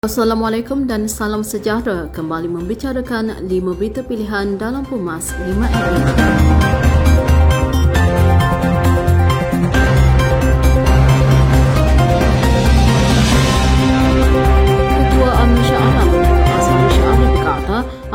Assalamualaikum dan salam sejahtera. Kembali membicarakan 5 berita pilihan dalam Pumas 5 FM.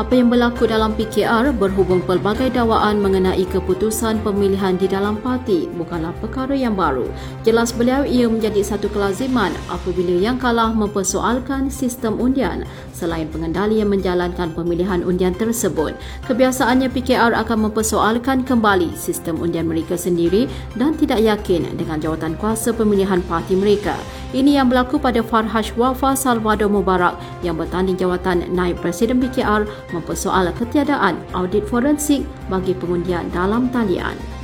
Apa yang berlaku dalam PKR berhubung pelbagai dakwaan mengenai keputusan pemilihan di dalam parti bukanlah perkara yang baru. Jelas beliau ia menjadi satu kelaziman apabila yang kalah mempersoalkan sistem undian selain pengendali yang menjalankan pemilihan undian tersebut. Kebiasaannya PKR akan mempersoalkan kembali sistem undian mereka sendiri dan tidak yakin dengan jawatan kuasa pemilihan parti mereka. Ini yang berlaku pada Farhash Wafa Salvador Mubarak yang bertanding jawatan naib Presiden PKR mempersoal ketiadaan audit forensik bagi pengundian dalam talian.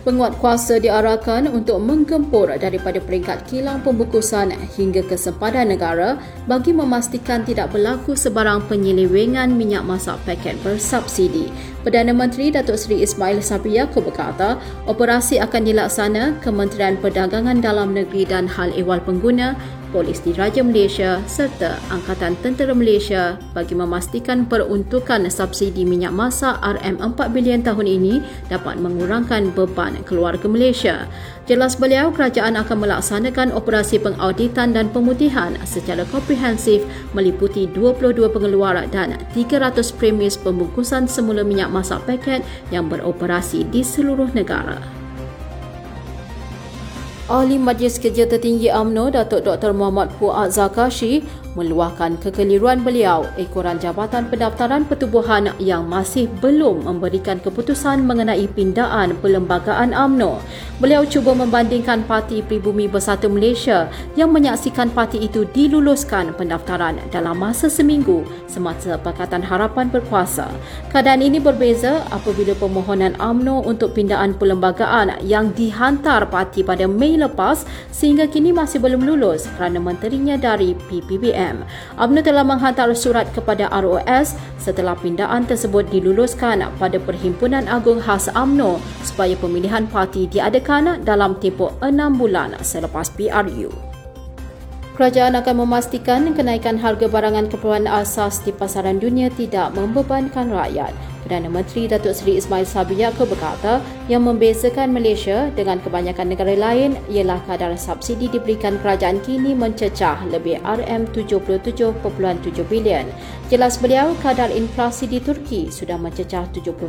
Penguat kuasa diarahkan untuk menggempur daripada peringkat kilang pembukusan hingga ke sempadan negara bagi memastikan tidak berlaku sebarang penyelewengan minyak masak paket bersubsidi. Perdana Menteri Datuk Seri Ismail Sabri Yaakob berkata, operasi akan dilaksana Kementerian Perdagangan Dalam Negeri dan Hal Ehwal Pengguna Polis Diraja Malaysia serta Angkatan Tentera Malaysia bagi memastikan peruntukan subsidi minyak masak RM4 bilion tahun ini dapat mengurangkan beban keluarga Malaysia. Jelas beliau, kerajaan akan melaksanakan operasi pengauditan dan pemutihan secara komprehensif meliputi 22 pengeluar dan 300 premis pembungkusan semula minyak masak paket yang beroperasi di seluruh negara. Ahli Majlis Kerja Tertinggi AMNO Datuk Dr. Muhammad Fuad Zakashi meluahkan kekeliruan beliau ekoran Jabatan Pendaftaran Pertubuhan yang masih belum memberikan keputusan mengenai pindaan perlembagaan AMNO. Beliau cuba membandingkan Parti Pribumi Bersatu Malaysia yang menyaksikan parti itu diluluskan pendaftaran dalam masa seminggu semasa Pakatan Harapan berkuasa. Keadaan ini berbeza apabila permohonan AMNO untuk pindaan perlembagaan yang dihantar parti pada Mei lepas sehingga kini masih belum lulus kerana menterinya dari PPBM. UMNO telah menghantar surat kepada ROS setelah pindaan tersebut diluluskan pada Perhimpunan Agung Khas UMNO supaya pemilihan parti diadakan dalam tempoh enam bulan selepas PRU. Kerajaan akan memastikan kenaikan harga barangan keperluan asas di pasaran dunia tidak membebankan rakyat. Perdana Menteri Datuk Seri Ismail Sabri Yaakob berkata yang membezakan Malaysia dengan kebanyakan negara lain ialah kadar subsidi diberikan kerajaan kini mencecah lebih RM77.7 bilion. Jelas beliau, kadar inflasi di Turki sudah mencecah 78%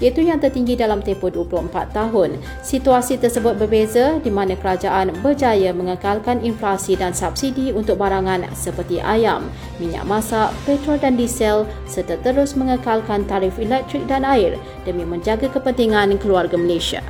iaitu yang tertinggi dalam tempoh 24 tahun. Situasi tersebut berbeza di mana kerajaan berjaya mengekalkan inflasi dan subsidi untuk barangan seperti ayam, minyak masak, petrol dan diesel serta terus mengekalkan tarif elektrik dan air demi menjaga kepentingan keluarga Malaysia.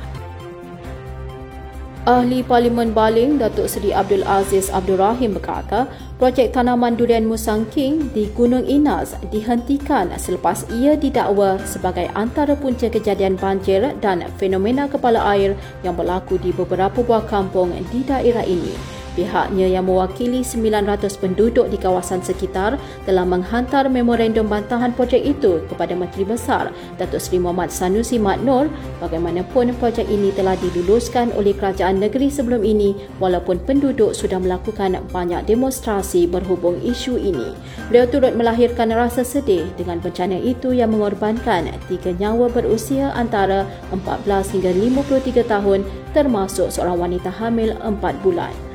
Ahli Parlimen Baling Datuk Seri Abdul Aziz Abdul Rahim berkata, projek tanaman durian Musang King di Gunung Inas dihentikan selepas ia didakwa sebagai antara punca kejadian banjir dan fenomena kepala air yang berlaku di beberapa buah kampung di daerah ini. Pihaknya yang mewakili 900 penduduk di kawasan sekitar telah menghantar memorandum bantahan projek itu kepada Menteri Besar Datuk Seri Muhammad Sanusi Mat Nur bagaimanapun projek ini telah diluluskan oleh kerajaan negeri sebelum ini walaupun penduduk sudah melakukan banyak demonstrasi berhubung isu ini. Beliau turut melahirkan rasa sedih dengan bencana itu yang mengorbankan tiga nyawa berusia antara 14 hingga 53 tahun termasuk seorang wanita hamil 4 bulan.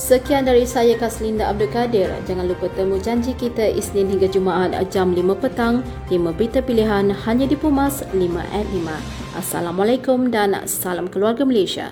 Sekian dari saya Kaslinda Abdul Kadir. Jangan lupa temu janji kita Isnin hingga Jumaat jam 5 petang. 5 berita pilihan hanya di Pumas 5 at 5. Assalamualaikum dan salam keluarga Malaysia.